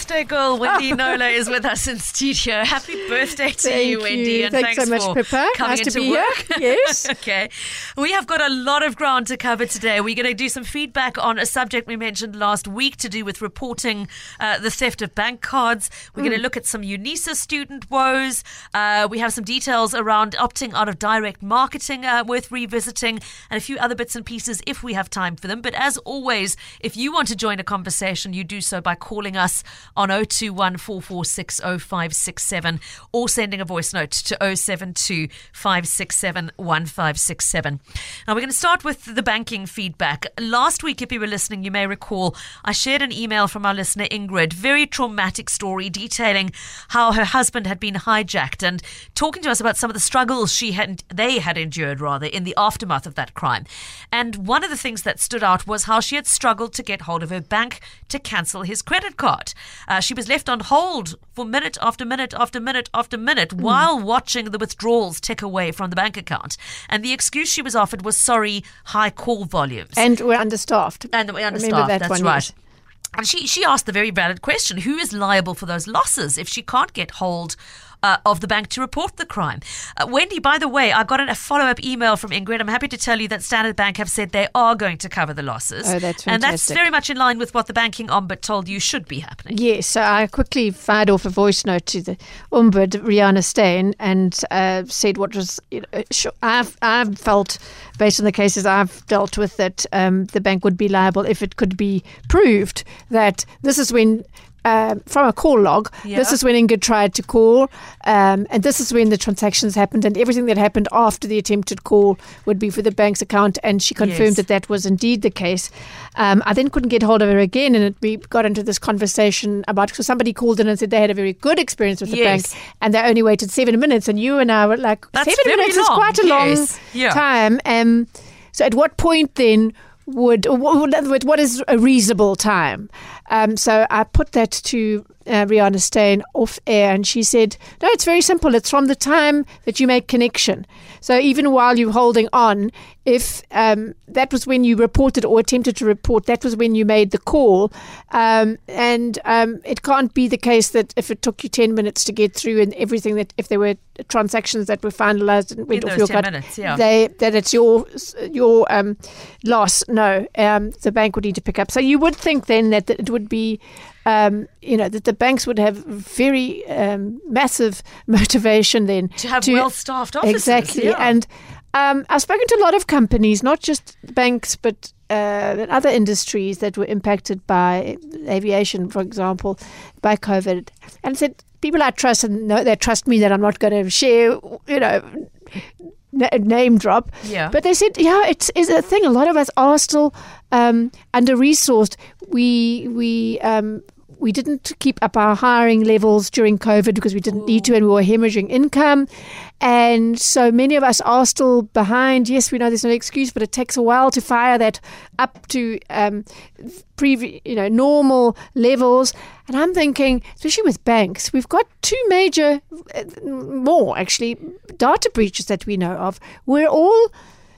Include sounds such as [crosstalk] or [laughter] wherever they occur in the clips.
Birthday girl, Wendy [laughs] Knowler, is with us in studio. Happy birthday to Thank you, Wendy, you. and Thanks so much, for Pippa. coming Nice to be here. work. [laughs] Yes. [laughs] okay. We have got a lot of ground to cover today. We're going to do some feedback on a subject we mentioned last week to do with reporting uh, the theft of bank cards. We're Hmm. going to look at some UNISA student woes. Uh, we have some details around opting out of direct marketing uh, worth revisiting, and a few other bits and pieces if we have time for them. But as always, if you want to join a conversation, you do so by calling us on 021 446 0567 or sending a voice note to 072 567 1567. Now, we're going to start with the banking feedback. Last week, if you were listening, you may recall I shared an email from our listener Ingrid, very traumatic story detailing how her husband had been hijacked and talking to us about some of the struggles she had they had endured rather in the aftermath of that crime. And one of the things that stood out was how she had struggled to get hold of her bank to cancel his credit card. Uh, she was left on hold for minute after minute after minute after minute while watching the withdrawals tick away from the bank account. And the excuse she was offered was sorry, high call volumes. And we're understaffed. And that we Remember understaffed. that That's one, right. And she, she asked the very valid question who is liable for those losses if she can't get hold uh, of the bank to report the crime? Uh, Wendy, by the way, I got a follow up email from Ingrid. I'm happy to tell you that Standard Bank have said they are going to cover the losses. Oh, that's fantastic. And that's very much in line with what the banking ombud told you should be happening. Yes, so I quickly fired off a voice note to the ombud, Reana Steyn, and uh, said what was. You know, I've, I've felt, based on the cases I've dealt with, that um, the bank would be liable if it could be proved that this is when. Uh, from a call log, this is when Ingrid tried to call, um, and this is when the transactions happened, and everything that happened after the attempted call would be for the bank's account. And she confirmed Yes. that that was indeed the case. Um, I then couldn't get hold of her again, and it, we got into this conversation about so somebody called in and said they had a very good experience with the Yes. bank, and they only waited seven minutes, and you and I were like, That's seven minutes is long, quite a long yes. Yeah. time. Um, so at what point then? Would or what what- what is a reasonable time? Um, so I put that to uh, Reana Steyn off air, and she said, "No, it's very simple. It's from the time that you make connection. So even while you're holding on, if um, that was when you reported or attempted to report, that was when you made the call, um, and um, it can't be the case that if it took you ten minutes to get through and everything that if there were transactions that were finalised and went In off your 10 card, minutes, yeah. they that it's your your um, loss. No, um, the bank would need to pick up. So you would think then that it would be. Um, you know that the banks would have very um, massive [laughs] motivation then To have well-staffed offices, Exactly, yeah. and um, I've spoken to a lot of companies, not just banks, but uh, other industries that were impacted by aviation, for example, by COVID, and said people I trust and know they trust me that I'm not going to share, you know, na- name drop. Yeah. But they said, yeah, it's, it's a thing. A lot of us are still um, under resourced. We we um, we didn't keep up our hiring levels during COVID because we didn't need to, and we were hemorrhaging income. And so many of us are still behind. Yes, we know there's no excuse, but it takes a while to fire that up to um, you know normal levels. And I'm thinking, especially with banks, we've got two major, uh, more actually, data breaches that we know of. We're all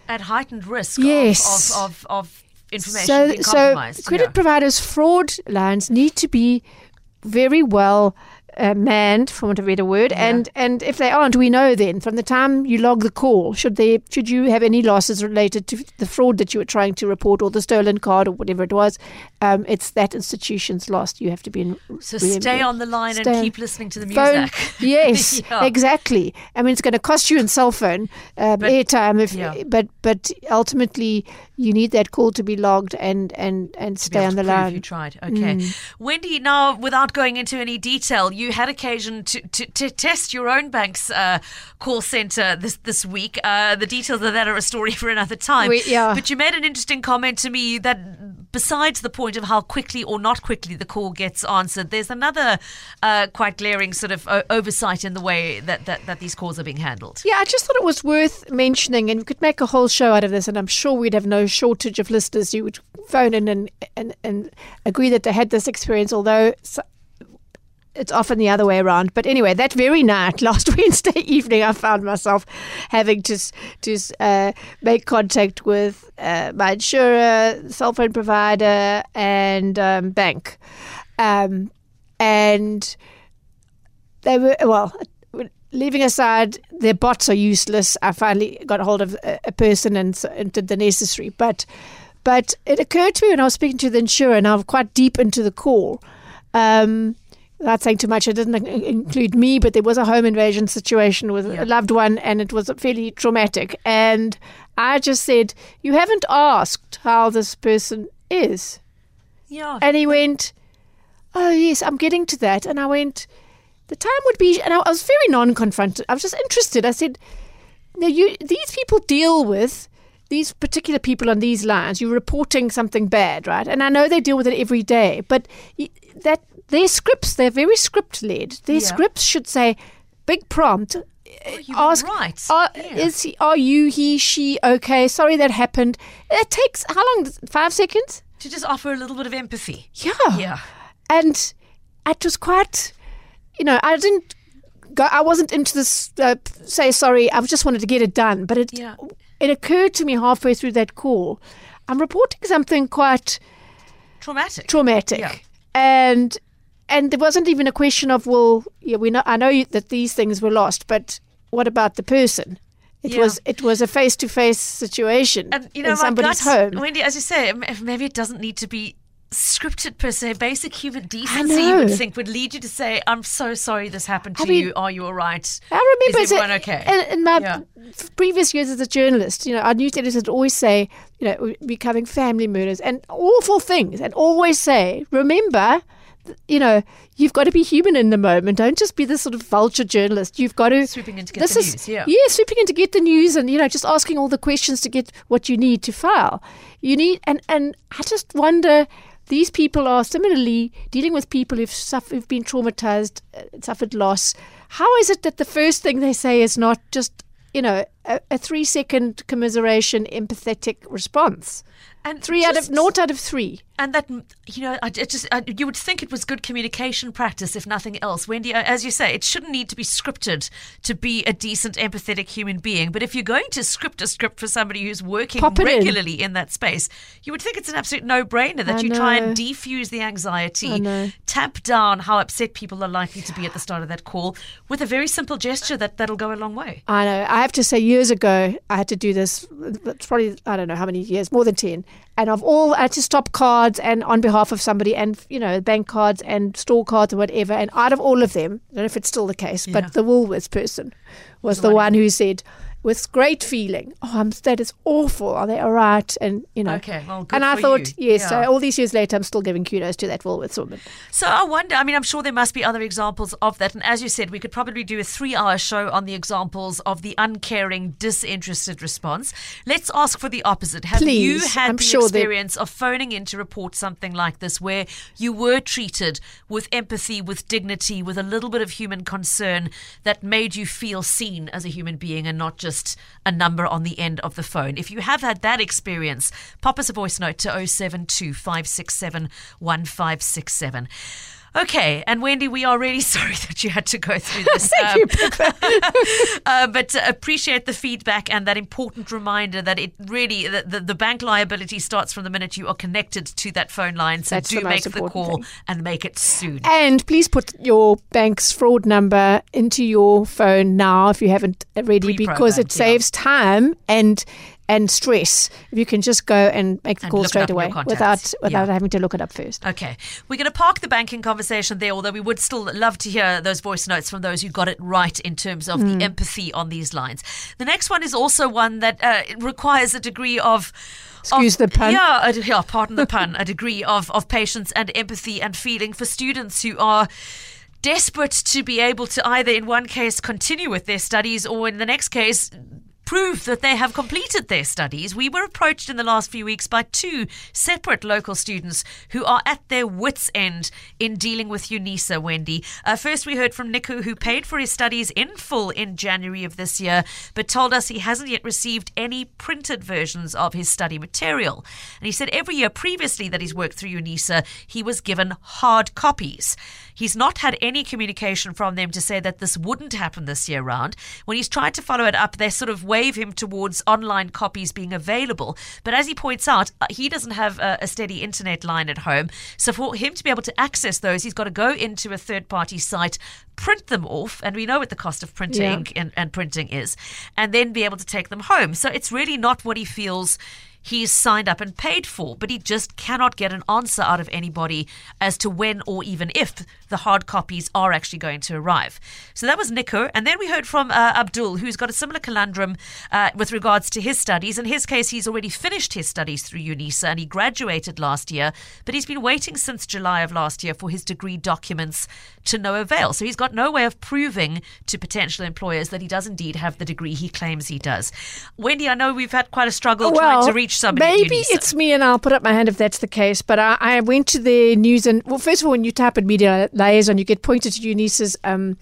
At heightened risk of- Yes. of, of, of information so being so credit yeah. providers fraud lines need to be very well uh, manned, for want of a better word. And and if they aren't, we know then from the time you log the call, should they should you have any losses related to the fraud that you were trying to report or the stolen card or whatever it was, um, it's that institution's loss. You have to be in. So stay on the line Stay and keep listening to the Phone, music. [laughs] yes, [laughs] Yeah. exactly. I mean, it's going to cost you in cell phone um, But- airtime, if, yeah. but but ultimately you need that call to be logged and and and stay on the line. You tried. Okay. Wendy, now, without going into any detail, you had occasion to, to, to test your own bank's uh, call center this, this week. Uh, the details of that are a story [laughs] for another time. We- yeah. But you made an interesting comment to me that besides the point of how quickly or not quickly the call gets answered, there's another uh, quite glaring sort of o- oversight in the way that, that, that these calls are being handled. Yeah, I just thought it was worth mentioning, and we could make a whole show out of this, and I'm sure we'd have no shortage of listeners who would phone in and and, and agree that they had this experience. Although it's often the other way around. But anyway, that very night, [laughs] last Wednesday evening, I found myself having to to uh, make contact with uh, my insurer, cell phone provider, and um, bank, um, and they were well. Leaving aside their bots are useless, I finally got hold of a, a person and, and did the necessary. But but it occurred to me when I was speaking to the insurer, and I'm quite deep into the call. Um, without saying too much, it didn't include me, but there was a home invasion situation with Yeah. a loved one, and it was fairly traumatic. And I just said, "You haven't asked how this person is." Yeah. And he went, Oh, yes, I'm getting to that. And I went, The time would be, and I I was very non confronted. I was just interested. I said, Now, you, these people deal with these particular people on these lines. You're reporting something bad, right? And I know they deal with it every day, but that their scripts, they're very script led. Their Yeah. scripts should say, Big prompt. you ask, right. Are, yeah. is he, are you, he, she okay? Sorry that happened. It takes, how long? Five seconds? to just offer a little bit of empathy. Yeah. Yeah. and it was quite you know i didn't go i wasn't into this uh, say sorry i just wanted to get it done but it Yeah. it occurred to me halfway through that call i'm reporting something quite Traumatic. traumatic Yeah. And and there wasn't even a question of well yeah we know i know that these things were lost but what about the person it Yeah. was it was a face to face situation and you know, in somebody's gut, home Wendy, as you say, maybe it doesn't need to be scripted per se. Basic human decency, you would think, would lead you to say, "I'm so sorry this happened to I mean, you. Are you all right? I remember Is everyone okay?" In, in my Yeah. previous years as a journalist, you know, our news editors would always say, you know, we're becoming family murders and awful things, and always say, remember, you know, you've got to be human in the moment. Don't just be this sort of vulture journalist. You've got to Swooping in to get this the is, news, yeah. yeah, swooping in to get the news, and you know, just asking all the questions to get what you need to file. You need, and and I just wonder. These people are similarly dealing with people who've, suffered, who've been traumatized, uh, suffered loss. How is it that the first thing they say is not just, you know, a, a three second commiseration, empathetic response? And Three out of, naught out of three. And that, you know, I, just I, you would think it was good communication practice, if nothing else. Wendy, uh, as you say, it shouldn't need to be scripted to be a decent, empathetic human being. But if you're going to script a script for somebody who's working it in. regularly in. that space, you would think it's an absolute no-brainer that I you try and defuse the anxiety, tap down how upset people are likely to be at the start of that call with a very simple gesture that that'll go a long way. I know. I have to say, years ago, I had to do this. It's probably I don't know how many years, more than ten. And of all, I had to stop cards and on behalf of somebody, and you know, bank cards and store cards or whatever. And out of all of them, I don't know if it's still the case, Yeah. but the Woolworths person was the one who said, with great feeling, "Oh, I'm, that is awful. Are they all right?" And you know, Okay, well, good and I for thought, you. yes. Yeah. So all these years later, I'm still giving kudos to that Woolworths woman. So I wonder, I mean, I'm sure there must be other examples of that. And as you said, we could probably do a three hour show on the examples of the uncaring, disinterested response. Let's ask for the opposite. Have you had I'm the sure that- experience of phoning in to report something like this where you were treated with empathy, with dignity, with a little bit of human concern that made you feel seen as a human being and not just a number on the end of the phone? If you have had that experience, pop us a voice note to 072 567 1567. Okay, and Wendy, we are really [laughs] sorry that you had to go through [laughs] this. Thank you, [laughs] uh, but uh, appreciate the feedback and that important reminder that it really the, the, the bank liability starts from the minute you are connected to that phone line. So That's do the make the call thing. and make it soon. And please put your bank's fraud number into your phone now if you haven't already, because it Pre-programmed, yeah. saves time and and stress. If you can just go and make the And call straight up in your away without without Yeah. having to look it up first. Okay, we're going to park the banking conversation there, although we would still love to hear those voice notes from those who got it right in terms of Hmm. the empathy on these lines. The next one is also one that uh, requires a degree of. Excuse of- the pun. Yeah, a, yeah, [laughs] pardon the pun. A degree of, of patience and empathy and feeling for students who are desperate to be able to either, in one case, continue with their studies or, in the next case, prove that they have completed their studies. We were approached in the last few weeks by two separate local students who are at their wits' end in dealing with UNISA, Wendy. Uh, first, we heard from Niku, who paid for his studies in full in January of this year, but told us he hasn't yet received any printed versions of his study material. And he said every year previously that he's worked through UNISA, he was given hard copies. He's not had any communication from them to say that this wouldn't happen this year round. When he's tried to follow it up, they sort of wave him towards online copies being available. But as he points out, uh, he doesn't have a, a steady internet line at home. So for him to be able to access those, he's got to go into a third party site, print them off, and we know what the cost of printing Yeah. and, and printing is, and then be able to take them home. So it's really not what he feels he's signed up and paid for, but he just cannot get an answer out of anybody as to when or even if the hard copies are actually going to arrive. So that was Nico. And then we heard from uh, Abdul, who's got a similar conundrum uh, with regards to his studies. In his case, he's already finished his studies through UNISA and he graduated last year, but he's been waiting since July of last year for his degree documents to no avail. So he's got no way of proving to potential employers that he does indeed have the degree he claims he does. Wendy, I know we've had quite a struggle trying to reach somebody. Maybe it's me, and I'll put up my hand if that's the case. But I, I went to the news and well, first of all, when you type in media liaison, you get pointed to UNISA's um,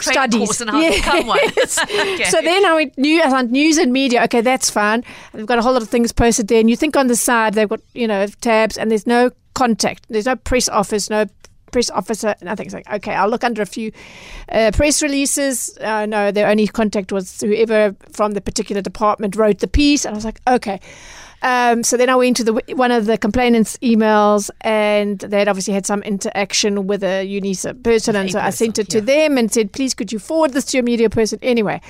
studies. course and how to become one. Yes. [laughs] [laughs] Okay. So then I went new, I news and media. Okay, that's fine. They've got a whole lot of things posted there, and you think on the side they've got you know tabs, and there's no contact. There's no press office, no press officer. And I think it's like okay, I'll look under a few uh, press releases. Uh, no, their only contact was whoever from the particular department wrote the piece, and I was like, okay. Um, so then I went to the one of the complainants' emails, and they'd obviously had some interaction with a UNISA person, and so I sent it to them and said, "Please, could you forward this to your media person?" Anyway,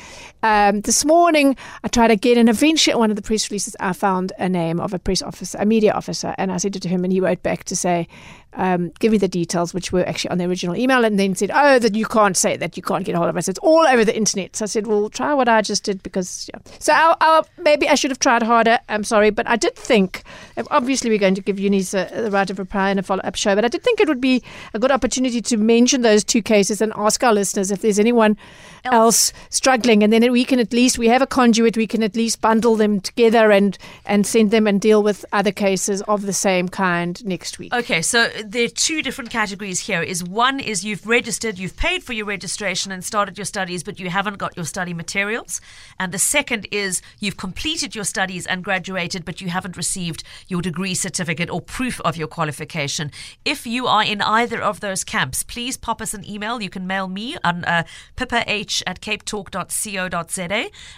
um, this morning I tried again, and eventually, at one of the press releases, I found a name of a press officer, a media officer, and I sent it to him, and he wrote back to say, um, "Give me the details," which were actually on the original email, and then said, "Oh, that you can't say that, you can't get hold of us. It's all over the internet." So I said, "Well, try what I just did because." Yeah. So I'll, I'll, maybe I should have tried harder. I'm sorry, but I did think. Obviously, we're going to give UNISA the right of reply in a follow-up show, but I did think it would be a good opportunity to mention those two cases and ask our listeners if there's anyone else, struggling, and then we can at least we have a conduit. We can at least bundle them together and and send them and deal with other cases of the same kind next week. Okay, so there are two different categories here. Is one is you've registered, you've paid for your registration and started your studies, but you haven't got your study materials. And the second is you've completed your studies and graduated, but you haven't received your degree certificate or proof of your qualification. If you are in either of those camps, please pop us an email. You can mail me on uh, pippah at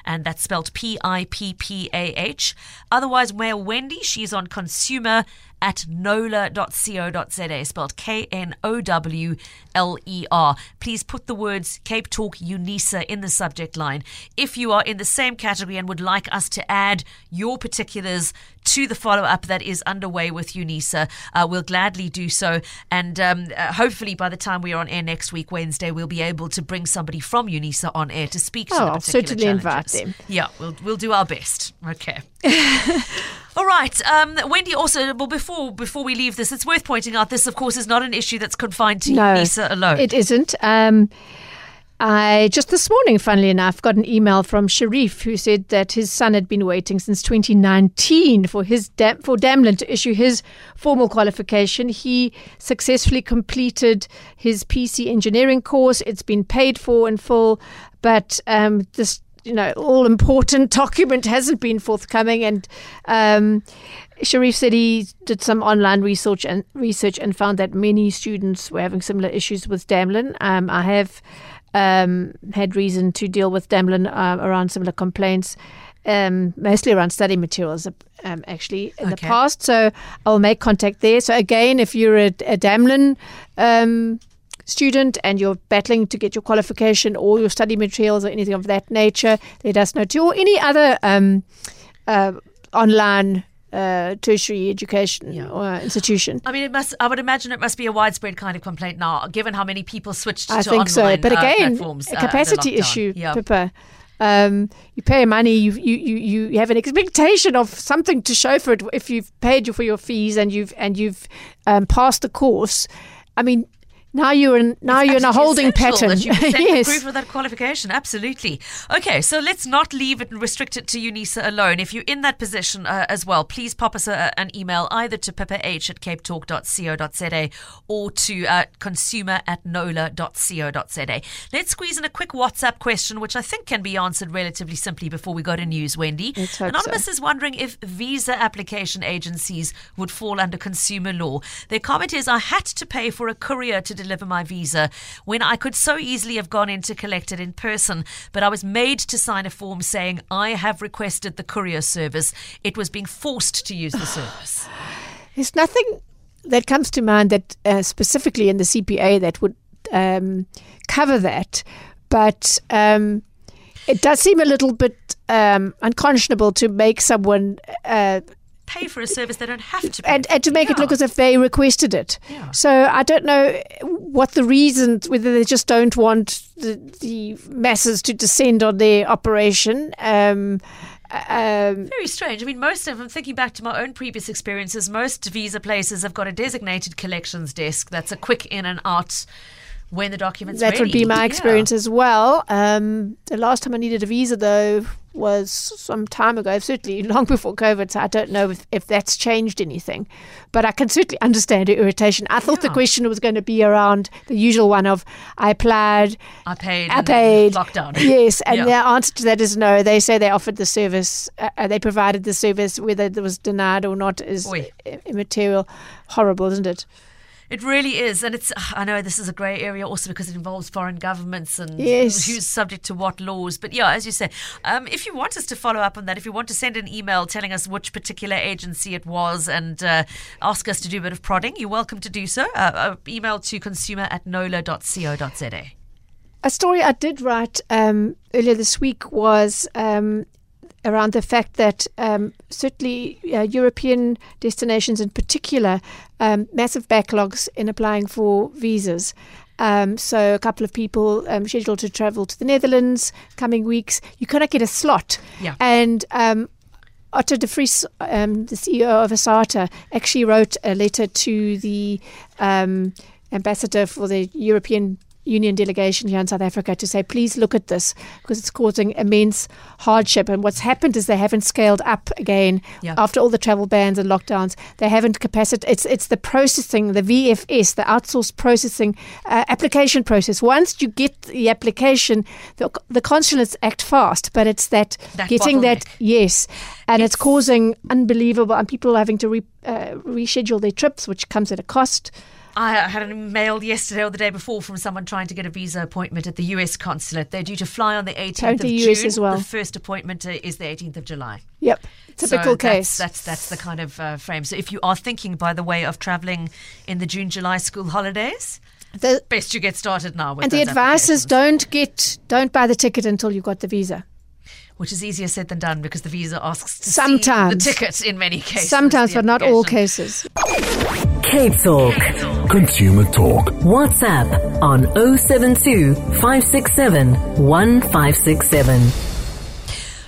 and that's spelled P I P P A H. Otherwise, mail Wendy. She's on consumer at knowler.co.za, spelled K N O W L E R. Please put the words Cape Talk UNISA in the subject line. If you are in the same category and would like us to add your particulars to the follow up that is underway with UNISA, uh, we'll gladly do so. And um, uh, hopefully, by the time we are on air next week, Wednesday, we'll be able to bring somebody from UNISA on air to speak to Oh, the particular certainly invite them. Yeah, we'll, we'll do our best. Okay. [laughs] All right, um, Wendy. Also, well, before before we leave this, it's worth pointing out this, of course, is not an issue that's confined to No, UNISA alone. It isn't. Um, I just this morning, funnily enough, got an email from Sharif who said that his son had been waiting since 2019 for his dam- for Damelin to issue his formal qualification. He successfully completed his PC engineering course. It's been paid for in full, but um, this you know all important document hasn't been forthcoming and. Um, Sharif said he did some online research and research and found that many students were having similar issues with Damelin. Um, I have um, had reason to deal with Damelin uh, around similar complaints, um, mostly around study materials, um, actually in the past. So I'll make contact there. So again, if you're a, a Damelin um, student and you're battling to get your qualification or your study materials or anything of that nature, let us know too. Or any other um, uh, online uh, tertiary education Yeah. or institution. I mean, it must. I would imagine it must be a widespread kind of complaint now, given how many people switched I to think so. But uh, again, uh, capacity issue, Yeah. Pippa. Um, you pay money, you, you, you, you have an expectation of something to show for it if you've paid you for your fees and you've and you've um, passed the course. I mean, now you're in now you're in a holding pattern. That you [laughs] yes. proof of that qualification. Absolutely. Okay, so let's not leave it and restrict it to UNISA alone. If you're in that position uh, as well, please pop us a, an email either to pippah at capetalk.co.za or to uh, consumer at knowler.co.za. Let's squeeze in a quick WhatsApp question, which I think can be answered relatively simply before we go to news, Wendy. Anonymous so. is wondering if visa application agencies would fall under consumer law. Their comment is I had to pay for a courier to deliver my visa when I could so easily have gone in to collect it in person, but I was made to sign a form saying I have requested the courier service. It was being forced to use the service. [sighs] There's nothing that comes to mind that uh, specifically in the CPA that would um, cover that, but um, it does seem a little bit um, unconscionable to make someone. Uh, Pay for a service they don't have to pay. and, and to make it look as if they requested it. Yeah. So I don't know what the reasons, whether they just don't want the, the masses to descend on their operation. Um, um, Very strange. I mean, most of them, thinking back to my own previous experiences, most visa places have got a designated collections desk that's a quick in and out when the documents that would be my experience as well. Um, the last time I needed a visa, though, was some time ago, certainly long before COVID. So I don't know if, if that's changed anything. But I can certainly understand the irritation. I thought the question was going to be around the usual one of I applied, I paid. I paid. Lockdown. [laughs] Yes, and Yeah. the answer to that is no. They say they offered the service, uh, uh, they provided the service, whether it was denied or not is immaterial. Horrible, isn't it? It really is, and it's. I know this is a grey area also because it involves foreign governments and Yes. who's subject to what laws. But yeah, as you say, um, if you want us to follow up on that, if you want to send an email telling us which particular agency it was and uh, ask us to do a bit of prodding, you're welcome to do so. Uh, uh, email to consumer at knowler.co.za. A story I did write um, earlier this week was um, around the fact that um, certainly uh, European destinations in particular, um, massive backlogs in applying for visas. Um, so a couple of people um, scheduled to travel to the Netherlands coming weeks. You cannot get a slot. Yeah. And um, Otto de Vries, um, the CEO of Asata, actually wrote a letter to the um, ambassador for the European Union delegation here in South Africa to say, please look at this because it's causing immense hardship. And what's happened is they haven't scaled up again Yeah. after all the travel bans and lockdowns. They haven't capacity. It's it's the processing, the VFS, the outsourced processing uh, application process. Once you get the application, the, the consulates act fast, but it's that, That getting that yes, and it's, causing unbelievable, and people having to re, uh, reschedule their trips, which comes at a cost. I had an email yesterday or the day before from someone trying to get a visa appointment at the US consulate. They're due to fly on the 18th Totally of US June. as well. The first appointment uh, is the 18th of July. Yep, typical so case. That's, that's that's the kind of uh, frame. So if you are thinking, by the way, of travelling in the June July school holidays, the, best you get started now. With and the advice is don't get, don't buy the ticket until you've got the visa. Which is easier said than done because the visa asks to Sometimes. see the ticket in many cases. Sometimes, but not all cases. Cape Talk. Consumer Talk. WhatsApp on 072 567 1567.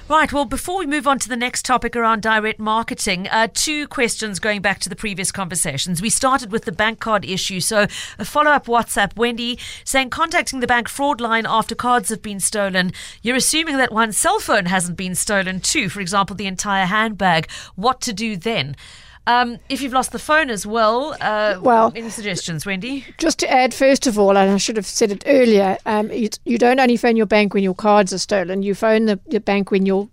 Right. Well, before we move on to the next topic around direct marketing, uh, two questions going back to the previous conversations. We started with the bank card issue. So, a follow up WhatsApp, Wendy, saying contacting the bank fraud line after cards have been stolen. You're assuming that one's cell phone hasn't been stolen too, for example, the entire handbag. What to do then? Um, if you've lost the phone as well, uh, Well- any suggestions, Wendy? Just to add, first of all, and I should have said it earlier, um, you, you don't only phone your bank when your cards are stolen. You phone the, the bank when your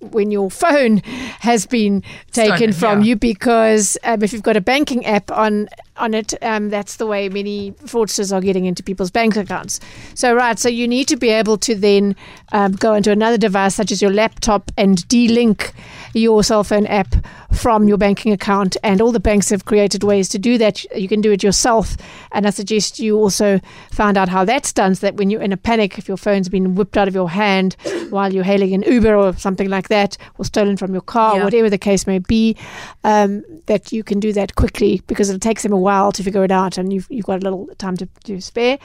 when your phone has been taken Stolen, from yeah. you because um, if you've got a banking app on on it, um, that's the way many fraudsters are getting into people's bank accounts. So right, so you need to be able to then um, go into another device such as your laptop and de-link your cell phone app from your banking account. And all the banks have created ways to do that. You can do it yourself, and I suggest you also find out how that's done. So that when you're in a panic, if your phone's been whipped out of your hand [coughs] while you're hailing an Uber or something like that, or stolen from your car, Yeah. whatever the case may be, um, that you can do that quickly because it takes them a while to figure it out, and you've you've got a little time to, to spare.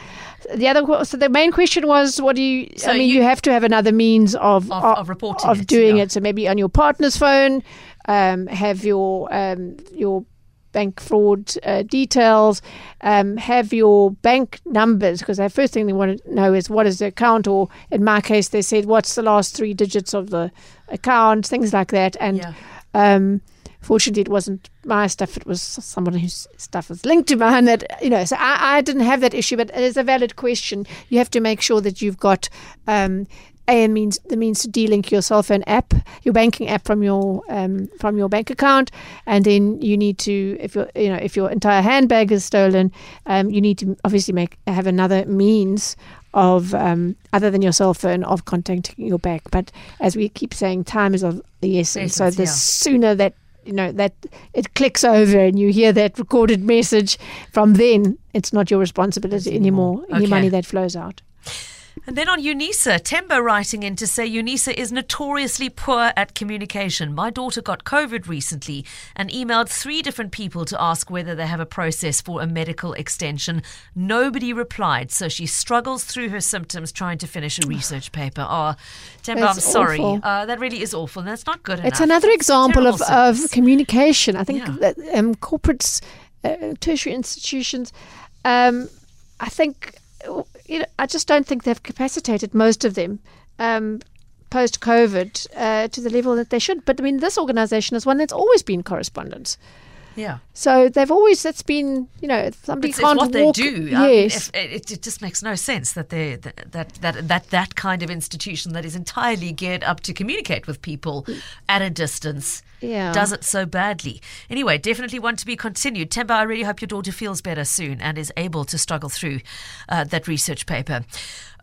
The other, so the main question was, what do you? So I mean, you- you, have to have another means of Of- of reporting of it, doing yeah. it. So maybe on your partner's phone, um, have your um, your bank fraud uh, details, um, have your bank numbers because the first thing they want to know is what is the account, or in my case, they said what's the last three digits of the account, things like that, and. Yeah. Um, fortunately, it wasn't my stuff; it was someone whose stuff was linked to mine. That you know, so I, I didn't have that issue. But it is a valid question. You have to make sure that you've got um, a means the means to delink your cell phone app, your banking app from your um, from your bank account, and then you need to if your you know if your entire handbag is stolen, um, you need to obviously make have another means of um, other than your cell phone of contacting your bank. But as we keep saying, time is of the essence. so the yeah. sooner that you know that it clicks over and you hear that recorded message from then it's not your responsibility anymore. any Okay. money that flows out And then on UNISA, Temba writing in to say UNISA is notoriously poor at communication. My daughter got COVID recently and emailed three different people to ask whether they have a process for a medical extension. Nobody replied, so she struggles through her symptoms trying to finish a research [sighs] paper. Oh, Temba, I'm sorry. Uh, that really is awful. That's not good it's enough. another It's example of, terrible of communication i think Yeah. that um, corporates uh, tertiary institutions um, i think uh, you know, i just don't think they've capacitated most of them um, post COVID uh, to the level that they should. But I mean, this organisation is one that's always been correspondence. Yeah. So they've always that's been you know somebody It's, it's can't what they do. Mean, Yes, if- it, it just makes no sense that they that, that that that that kind of institution that is entirely geared up to communicate with people at a distance Yeah. does it so badly. Anyway, definitely want to be continued. Temba, I really hope your daughter feels better soon and is able to struggle through uh, that research paper.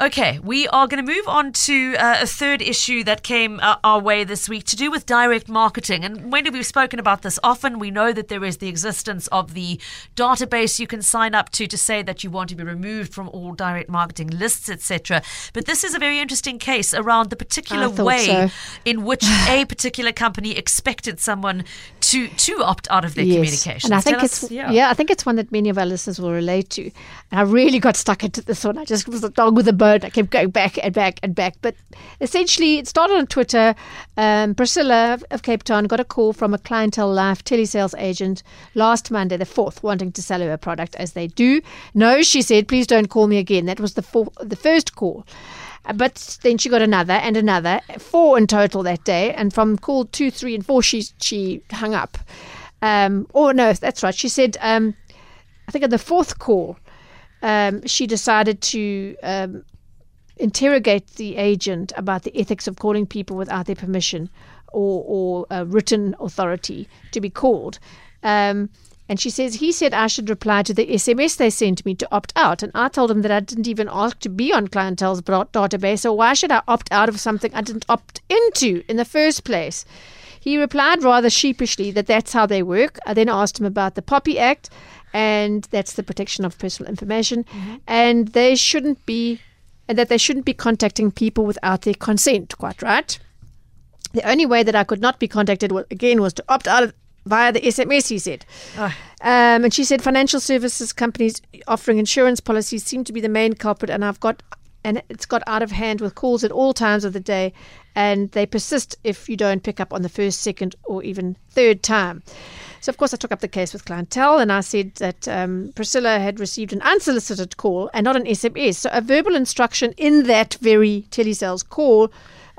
Okay, we are going to move on to uh, a third issue that came uh, our way this week to do with direct marketing. And when we've spoken about this often, we know that there is the existence of the database you can sign up to to say that you want to be removed from all direct marketing lists, etc. But this is a very interesting case around the particular way so. in which a [sighs] particular company expected someone to to opt out of their yes. communications. And I think Tell it's us- yeah. I think it's one that many of our listeners will relate to. And I really got stuck into this one. I just was a dog with a bone. I kept going back and back and back. But essentially, it started on Twitter. Um, Priscilla of Cape Town got a call from a clientele life telesales agent last Monday, the fourth, wanting to sell her a product as they do. No, she said, please don't call me again. That was the four, the first call. Uh, But then she got another and another, four in total that day. And from call two, three, and four, she she hung up. Um, oh no, that's right. She said, um, I think at the fourth call, um, she decided to um, interrogate the agent about the ethics of calling people without their permission or, or uh, written authority to be called. Um, and she says, he said I should reply to the SMS they sent me to opt out. And I told him that I didn't even ask to be on clientele's database. So why should I opt out of something I didn't opt into in the first place? He replied rather sheepishly that that's how they work. I then asked him about the POPI Act, and that's the protection of personal information, and they shouldn't be, and that they shouldn't be contacting people without their consent. Quite right. The only way that I could not be contacted wa- again was to opt out of, via the SMS. He said. Um, and she said financial services companies offering insurance policies seem to be the main culprit, and I've got and it's got out of hand with calls at all times of the day, and they persist if you don't pick up on the first, second, or even third time. So, of course, I took up the case with clientele and I said that um, Priscilla had received an unsolicited call and not an SMS. So, a verbal instruction in that very telesales call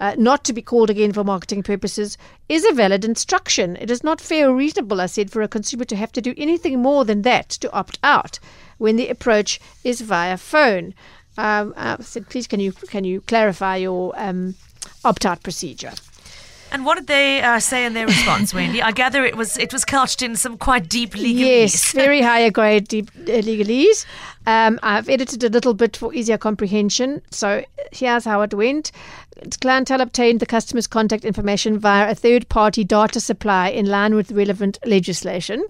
uh, not to be called again for marketing purposes is a valid instruction. It is not fair or reasonable, I said, for a consumer to have to do anything more than that to opt out when the approach is via phone. Um, I said, please, can you can you clarify your um, opt out procedure? And what did they uh, say in their response, Wendy? I gather it was it was couched in some quite deep legalese. Yes, very higher grade deep, uh, legalese. Um, I've edited a little bit for easier comprehension. So here's how it went. Clientele obtained the customer's contact information via a third party data supply in line with relevant legislation.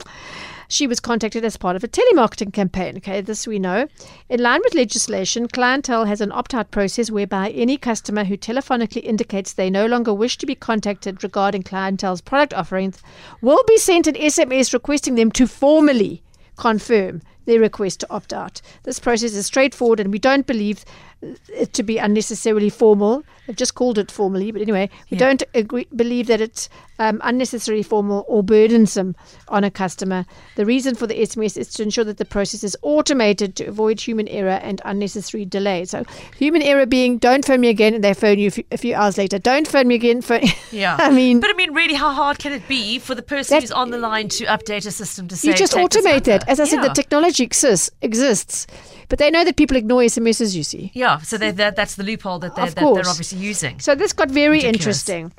She was contacted as part of a telemarketing campaign. Okay, this we know. In line with legislation, clientele has an opt out process whereby any customer who telephonically indicates they no longer wish to be contacted regarding clientele's product offerings will be sent an SMS requesting them to formally confirm their request to opt out. This process is straightforward and we don't believe it to be unnecessarily formal. They've just called it formally, but anyway, we Yeah. don't agree, believe that it's um, unnecessarily formal or burdensome on a customer. The reason for the SMS is to ensure that the process is automated to avoid human error and unnecessary delay. So, human error being don't phone me again, and they phone you a few, a few hours later. Don't phone me again. Phone. [laughs] Yeah. I mean, but I mean, really, how hard can it be for the person That- who's on the line to update a system to say you just automate number"? it. As I said, the technology technology exists, exists, but they know that people ignore SMSs. You see. Yeah, so that, that's the loophole that they're, that they're obviously using. So this got very Ridiculous. interesting.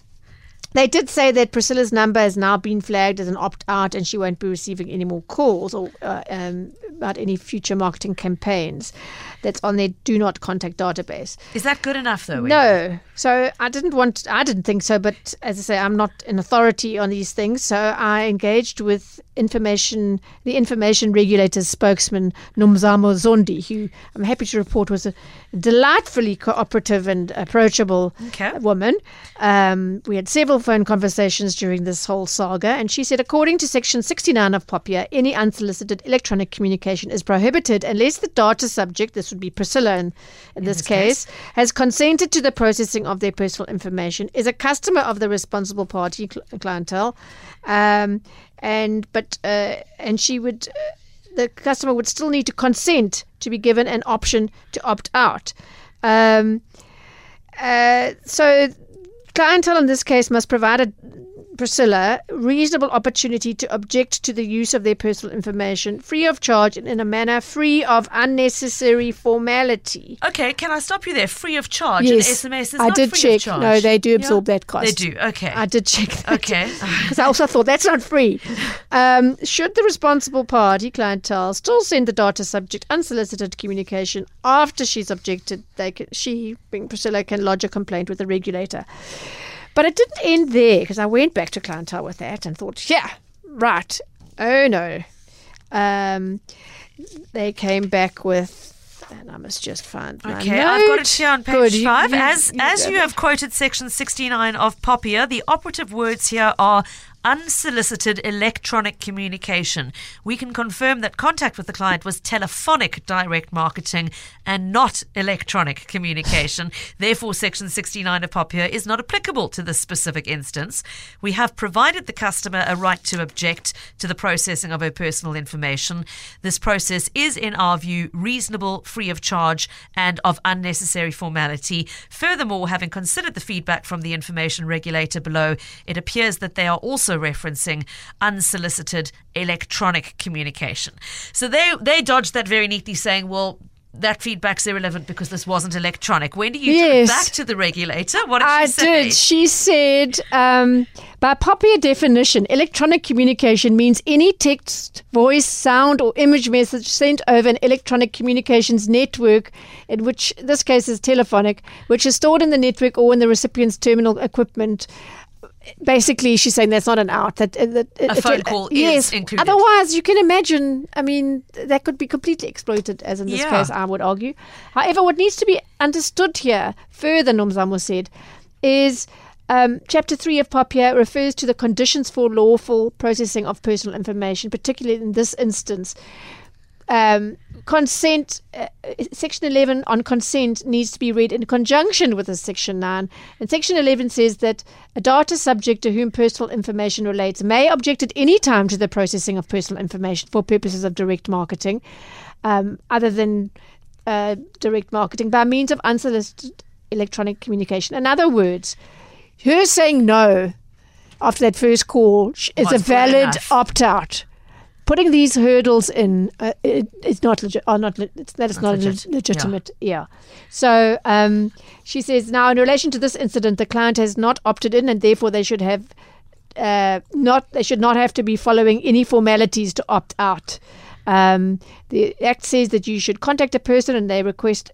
They did say that Priscilla's number has now been flagged as an opt out and she won't be receiving any more calls or uh, um, about any future marketing campaigns that's on their do not contact database. Is that good enough, though? No. So I didn't want, I didn't think so, but as I say, I'm not an authority on these things. So I engaged with information, the information regulator's spokesman, Nomzamo Zondi, who I'm happy to report was a delightfully cooperative and approachable Okay. woman. Um, we had several phone conversations during this whole saga, and she said, according to Section 69 of POPIA, any unsolicited electronic communication is prohibited unless the data subject, this would be Priscilla in, in, this, this case, has consented to the processing of their personal information, is a customer of the responsible party cl- clientele, um, and but uh, and she would. Uh, the customer would still need to consent to be given an option to opt out. Um, uh, so, clientele in this case must provide a Priscilla reasonable opportunity to object to the use of their personal information free of charge and in a manner free of unnecessary formality. Okay, can I stop you there? Free of charge. Yes, An SMS is I not did free check. No, they do absorb Yeah? that cost. They do. Okay. I did check that. Okay. [laughs] Because I also thought that's not free. Um, should the responsible party, clientele, still send the data subject unsolicited communication after she's objected, they can, she, being Priscilla, can lodge a complaint with the regulator. But it didn't end there because I went back to clientele with that and thought, yeah, right. Oh no. Um, they came back with. And I must just find my Okay, I've got it note. here on page Good, you- five. you- as you as you have quoted section 69 of POPIA, the operative words here are unsolicited electronic communication. We can confirm that contact with the client was telephonic direct marketing and not electronic communication. Therefore, section 69 of POPIA is not applicable to this specific instance. We have provided the customer a right to object to the processing of her personal information. This process is, in our view, reasonable, free of charge, and of unnecessary formality. Furthermore, having considered the feedback from the information regulator below, it appears that they are also referencing unsolicited electronic communication. So they they dodged that very neatly, saying, well. That feedback's irrelevant because this wasn't electronic. When do you took it back to the regulator? What did I she say? did. She said, um, by POPIA definition, electronic communication means any text, voice, sound, or image message sent over an electronic communications network, in which this case is telephonic, which is stored in the network or in the recipient's terminal equipment. Basically, she's saying that's not an out. That, uh, that A phone call is yes. included. Otherwise, you can imagine. I mean, that could be completely exploited, as in this Yeah. case, I would argue. However, what needs to be understood here, further, Nomzamo said, is um, Chapter 3 of POPIA refers to the conditions for lawful processing of personal information, particularly in this instance. Um, consent, uh, Section 11 on consent needs to be read in conjunction with the Section 9. And Section 11 says that a data subject to whom personal information relates may object at any time to the processing of personal information for purposes of direct marketing, um, other than uh, direct marketing, by means of unsolicited electronic communication. In other words, her saying no after that first call is a valid opt out. Putting these hurdles in uh, it, it's not legit. Are not le- it's, that is Not not, legit, leg- legitimate. Yeah. So um, she says now in relation to this incident, the client has not opted in, and therefore they should have uh, not they should not have to be following any formalities to opt out. Um, the Act says that you should contact a person and they request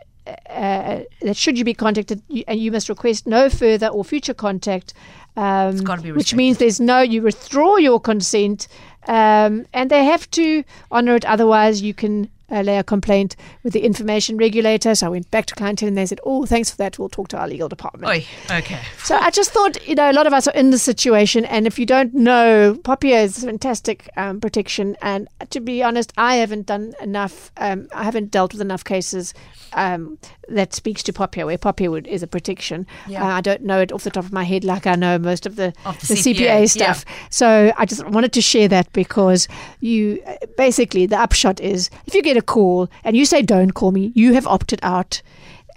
uh, that should you be contacted, you, and you must request no further or future contact. Um, which means there's no, you withdraw your consent, um, and they have to honour it. Otherwise, you can uh, lay a complaint with the information regulator. So I went back to clientele and they said, "Oh, thanks for that. We'll talk to our legal department." Oi, okay. So I just thought, you know, a lot of us are in this situation, and if you don't know, Popia is fantastic um, protection. And to be honest, I haven't done enough. Um, I haven't dealt with enough cases um, that speaks to Popia, where would, is a protection. Yeah. Uh, I don't know it off the top of my head, like I know most of the, Of the CPA, CPA, stuff. So I just wanted to share that because you basically the upshot is if you get a call and you say don't call me, you have opted out.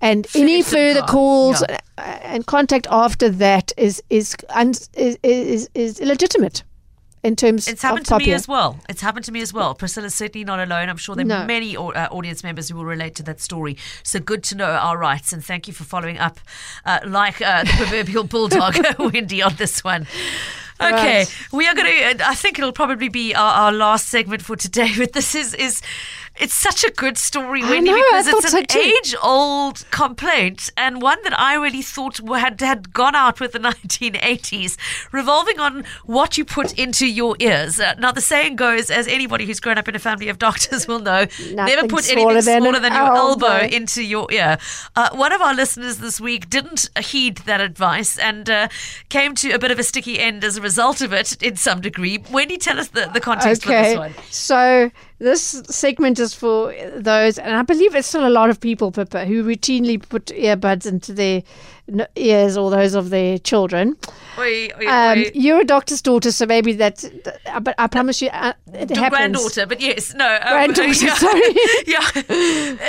And any further calls yeah. and contact after that is is un- is, is is illegitimate. In terms It's happened to me as well. It's happened to me as well. Priscilla's certainly not alone. I'm sure there are No. many uh, audience members who will relate to that story. So good to know our rights, and thank you for following up, uh, like uh, the proverbial [laughs] bulldog, [laughs] Wendy, on this one. Okay, Right. we are going to. I think it'll probably be our, our last segment for today. [laughs] But this is is. It's such a good story, I Wendy, know, because it's an too. age-old complaint and one that I really thought had had gone out with the [laughs] 1980s, revolving on what you put into your ears. Uh, now, the saying goes, as anybody who's grown up in a family of [laughs] doctors will know, never put smaller anything than smaller than your elbow elbow. into your ear. Uh, one of our listeners this week didn't heed that advice and uh, came to a bit of a sticky end as a result of it, in some degree. Wendy, tell us the, the context for this one. so this segment is for those, and I believe it's still a lot of people, Pippa, who routinely put earbuds into their ears or those of their children. Oi, oi, Um, oi. you're a doctor's daughter, so maybe that. uh, But I promise you, uh, it happens. granddaughter, but yes, no. um, Granddaughter, yeah, [laughs] sorry. yeah,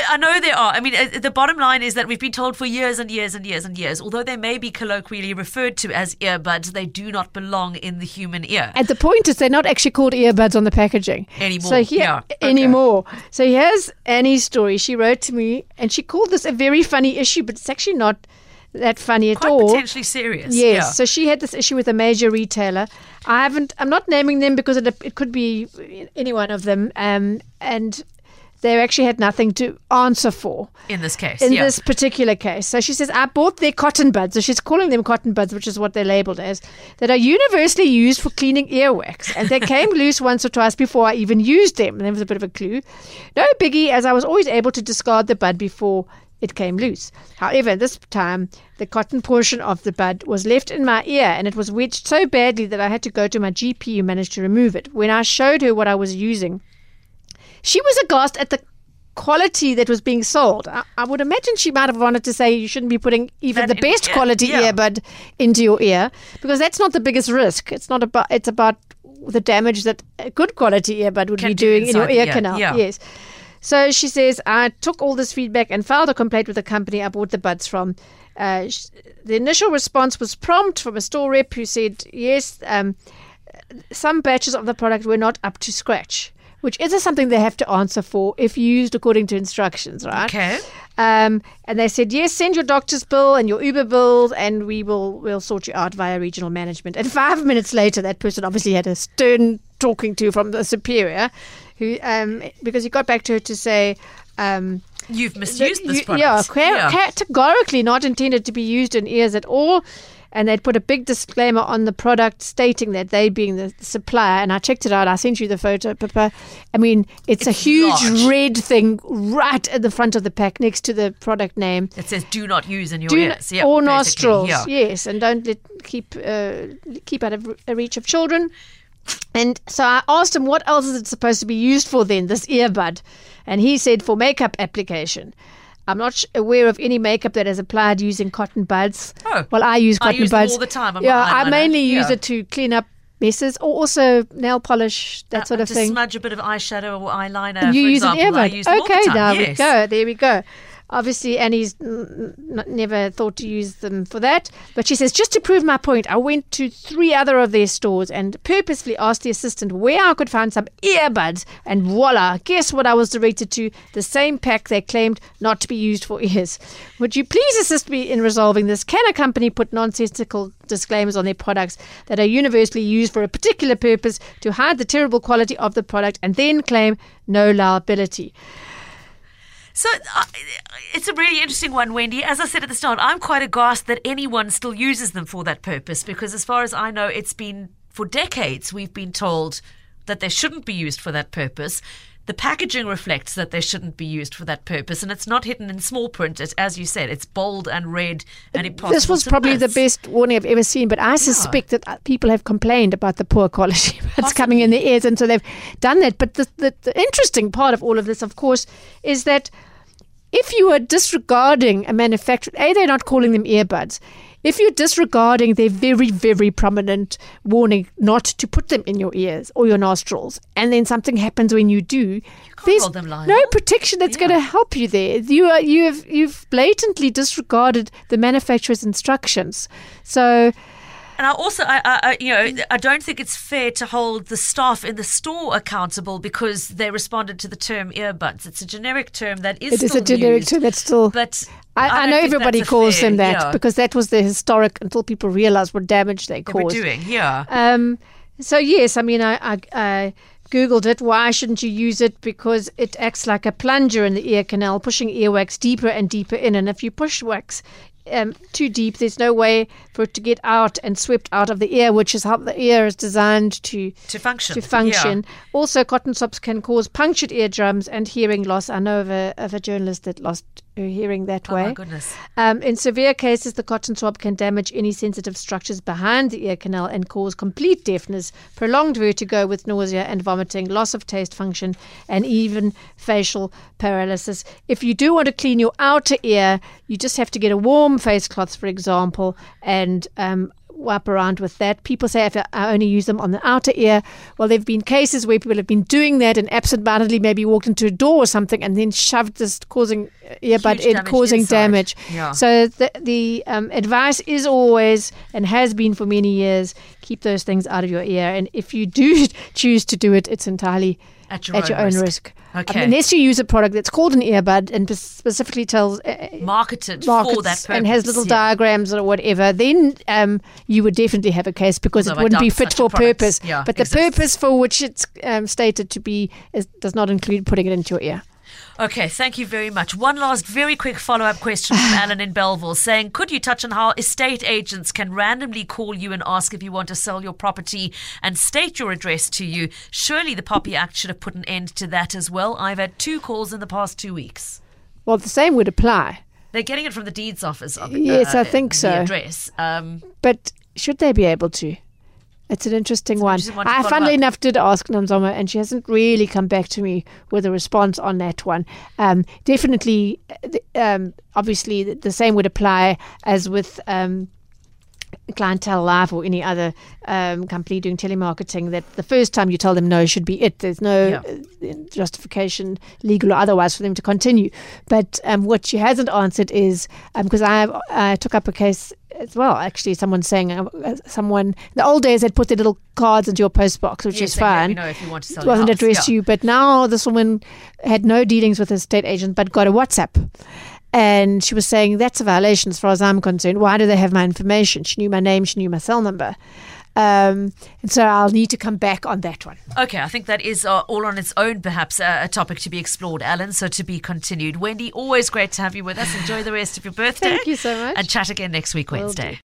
I know there are. I mean, the bottom line is that we've been told for years and years and years and years, although they may be colloquially referred to as earbuds, they do not belong in the human ear. And the point is, they're not actually called earbuds on the packaging Anymore, So here, yeah, okay. anymore. So here's Annie's story. She wrote to me, and she called this a very funny issue, but it's actually not that funny at Quite all. potentially serious. Yes. Yeah. So she had this issue with a major retailer. I haven't. I'm not naming them because it, it could be any one of them. Um, and they actually had nothing to answer for in this case, in yeah. this particular case. So she says, I bought their cotton buds. So she's calling them cotton buds, which is what they're labeled as, that are universally used for cleaning earwax. And they came [laughs] loose once or twice before I even used them. And there was a bit of a clue. No biggie, as I was always able to discard the bud before it came loose. However, this time, the cotton portion of the bud was left in my ear and it was wedged so badly that I had to go to my GP who managed to remove it. When I showed her what I was using, she was aghast at the quality that was being sold. I, I would imagine she might have wanted to say you shouldn't be putting even That the best yeah, quality yeah. earbud into your ear because that's not the biggest risk. It's not about it's about the damage that a good quality earbud would Can be do doing in your ear ear, canal. yeah. Yes. So she says, I took all this feedback and filed a complaint with the company I bought the buds from. Uh, sh- the initial response was prompt from a store rep who said, yes, um, some batches of the product were not up to scratch, which is something they have to answer for if used according to instructions, right? Okay. Um, and they said, yes, send your doctor's bill and your Uber bills, and we will we'll sort you out via regional management. And five [laughs] minutes later, that person obviously had a stern talking to from the superior, who um, because he got back to her to say. Um, You've misused this product. Yeah, ca- categorically not intended to be used in ears at all. And they'd put a big disclaimer on the product stating that they being the supplier. And I checked it out. I sent you the photo, Pippa. I mean, it's, a huge large. red thing right at the front of the pack next to the product name. It says do not use in your Do ears. Yeah, or nostrils, Yeah. yes, and don't let keep uh, keep out of reach of children. And so I asked him, what else is it supposed to be used for then, this earbud? And he said, for makeup application. I'm not sh- aware of any makeup that is applied using cotton buds. Oh. well, I use cotton I use buds all the time my Yeah, I mainly use Yeah. it to clean up messes, or also nail polish, that Uh, sort of to thing. smudge a bit of eyeshadow or eyeliner. You for use example. an I earbud. use them all the okay, there yes. we go. There we go. Obviously, Annie's n- never thought to use them for that. But she says, just to prove my point, I went to three other of their stores and purposely asked the assistant where I could find some earbuds. And voila, guess what I was directed to? The same pack they claimed not to be used for ears. Would you please assist me in resolving this? Can a company put nonsensical disclaimers on their products that are universally used for a particular purpose to hide the terrible quality of the product and then claim no liability? So uh, it's a really interesting one, Wendy. As I said at the start, I'm quite aghast that anyone still uses them for that purpose because, as far as I know, it's been for decades we've been told that they shouldn't be used for that purpose. The packaging reflects that they shouldn't be used for that purpose, and it's not hidden in small print. It, as you said, it's bold and red and impossible. This was probably the best warning I've ever seen, but I suspect that uh, people have complained about the poor quality [laughs] that's coming in the ears, and so they've done that. But the, the, the interesting part of all of this, of course, is that if you are disregarding a manufacturer, A, they're not calling them earbuds. If you're disregarding their very, very prominent warning not to put them in your ears or your nostrils, and then something happens when you do, you there's hold them liable. no protection that's going to help you there. You are you have you've blatantly disregarded the manufacturer's instructions. So And I also, I, I, you know, I don't think it's fair to hold the staff in the store accountable because they responded to the term earbuds. It's a generic term that is It is a generic used, term that's still. But I, I, don't know everybody calls fair- them that yeah, because that was the historic until people realized what damage they they were caused. doing. Yeah. Um, so yes, I mean, I, I, I googled it. Why shouldn't you use it? Because it acts like a plunger in the ear canal, pushing earwax deeper and deeper in. And if you push wax um, too deep, there's no way for it to get out and swept out of the ear, which is how the ear is designed to to function. to function. Also, cotton swabs can cause punctured eardrums and hearing loss. I know of a, of a journalist that lost hearing that. Oh way. my goodness. Um, in severe cases, the cotton swab can damage any sensitive structures behind the ear canal and cause complete deafness, prolonged vertigo with nausea and vomiting, loss of taste function, and even facial paralysis. If you do want to clean your outer ear, you just have to get a warm face cloth, for example, and um, wipe around with that. People say if I only use them on the outer ear. Well, there have been cases where people have been doing that and absentmindedly maybe walked into a door or something and then shoved this, causing earbud Huge in, damage causing inside. damage. Yeah. So the the um, advice is always and has been for many years keep those things out of your ear. And if you do [laughs] choose to do it, it's entirely At your at own your own risk. risk. I Okay. mean, unless you use a product that's called an earbud and specifically tells uh, Marketed for that purpose. and has little yeah. diagrams or whatever, then um, you would definitely have a case because it wouldn't be fit for purpose. yeah, but the purpose for which it's um, stated to be is, does not include putting it into your ear. Okay, thank you very much. One last very quick follow up question from [laughs] Alan in Belleville saying, Could you touch on how estate agents can randomly call you and ask if you want to sell your property and state your address to you? Surely the POPI Act should have put an end to that as well. I've had two calls in the past two weeks. Well, the same would apply. They're getting it from the deeds office. Of, Yes, uh, I think the so. address. Um, But should they be able to? It's an interesting one. I, funnily enough, did ask Namzoma, and she hasn't really come back to me with a response on that one. Um, definitely, uh, um, obviously, the, the same would apply as with um, Clientele Life or any other um, company doing telemarketing. That the first time you tell them no should be it. There's no Yeah. uh, justification, legal or otherwise, for them to continue. But um, what she hasn't answered is because I I took up a case as well. Actually, someone saying uh, uh, someone in the old days had put their little cards into your postbox, which yes, is fine. know if you want to sell It wasn't addressed to you, but now this woman had no dealings with a state agent, but got a WhatsApp. And she was saying that's a violation as far as I'm concerned. Why do they have my information? She knew my name, she knew my cell number. Um, and so I'll need to come back on that one. Okay, I think that is uh, all on its own, perhaps uh, a topic to be explored, Alan. So to be continued. Wendy, always great to have you with us. Enjoy the rest of your [laughs] birthday. Thank you so much. And chat again next week, Wednesday.